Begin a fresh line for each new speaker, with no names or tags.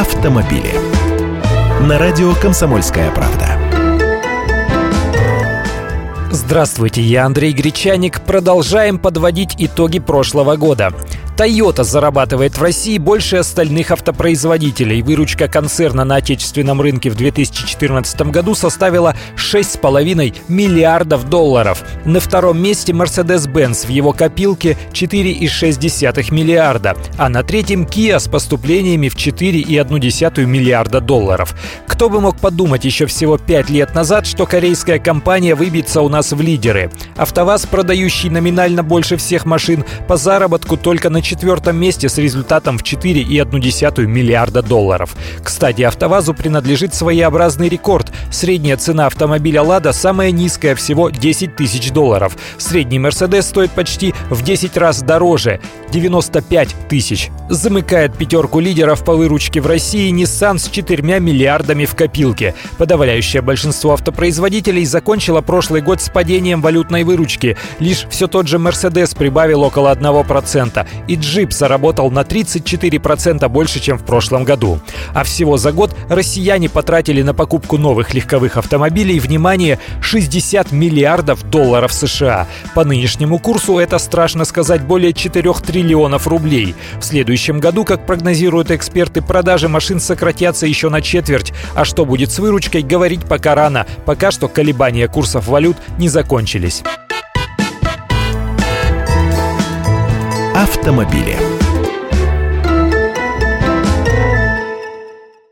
автомобили. На радио «Комсомольская правда».
Здравствуйте, я Андрей Гречаник. Продолжаем подводить итоги прошлого года. Toyota зарабатывает в России больше остальных автопроизводителей. Выручка концерна на отечественном рынке в 2014 году составила 6,5 миллиардов долларов. На втором месте Mercedes-Benz в его копилке 4,6 миллиарда, а на третьем Kia с поступлениями в 4,1 миллиарда долларов. Кто бы мог подумать еще всего 5 лет назад, что корейская компания выбьется у нас в лидеры. АвтоВАЗ, продающий номинально больше всех машин, по заработку только на четвертом месте с результатом в 4,1 миллиарда долларов. Кстати, АвтоВАЗу принадлежит своеобразный рекорд. Средняя цена автомобиля «Лада» самая низкая, всего 10 тысяч долларов. Средний «Мерседес» стоит почти в 10 раз дороже – 95 тысяч. Замыкает пятерку лидеров по выручке в России Nissan с 4 миллиардами в копилке. Подавляющее большинство автопроизводителей закончило прошлый год с падением валютной выручки. Лишь все тот же Mercedes прибавил около 1%, и Jeep заработал на 34% больше, чем в прошлом году. А всего за год россияне потратили на покупку новых легковых автомобилей, внимание, 60 миллиардов долларов США. По нынешнему курсу это, страшно сказать, более 4 триллионов рублей. В следующем году, как прогнозируют эксперты, продажи машин сократятся еще на четверть. А что будет с выручкой, говорить пока рано. Пока что колебания курсов валют не закончились.
Автомобили.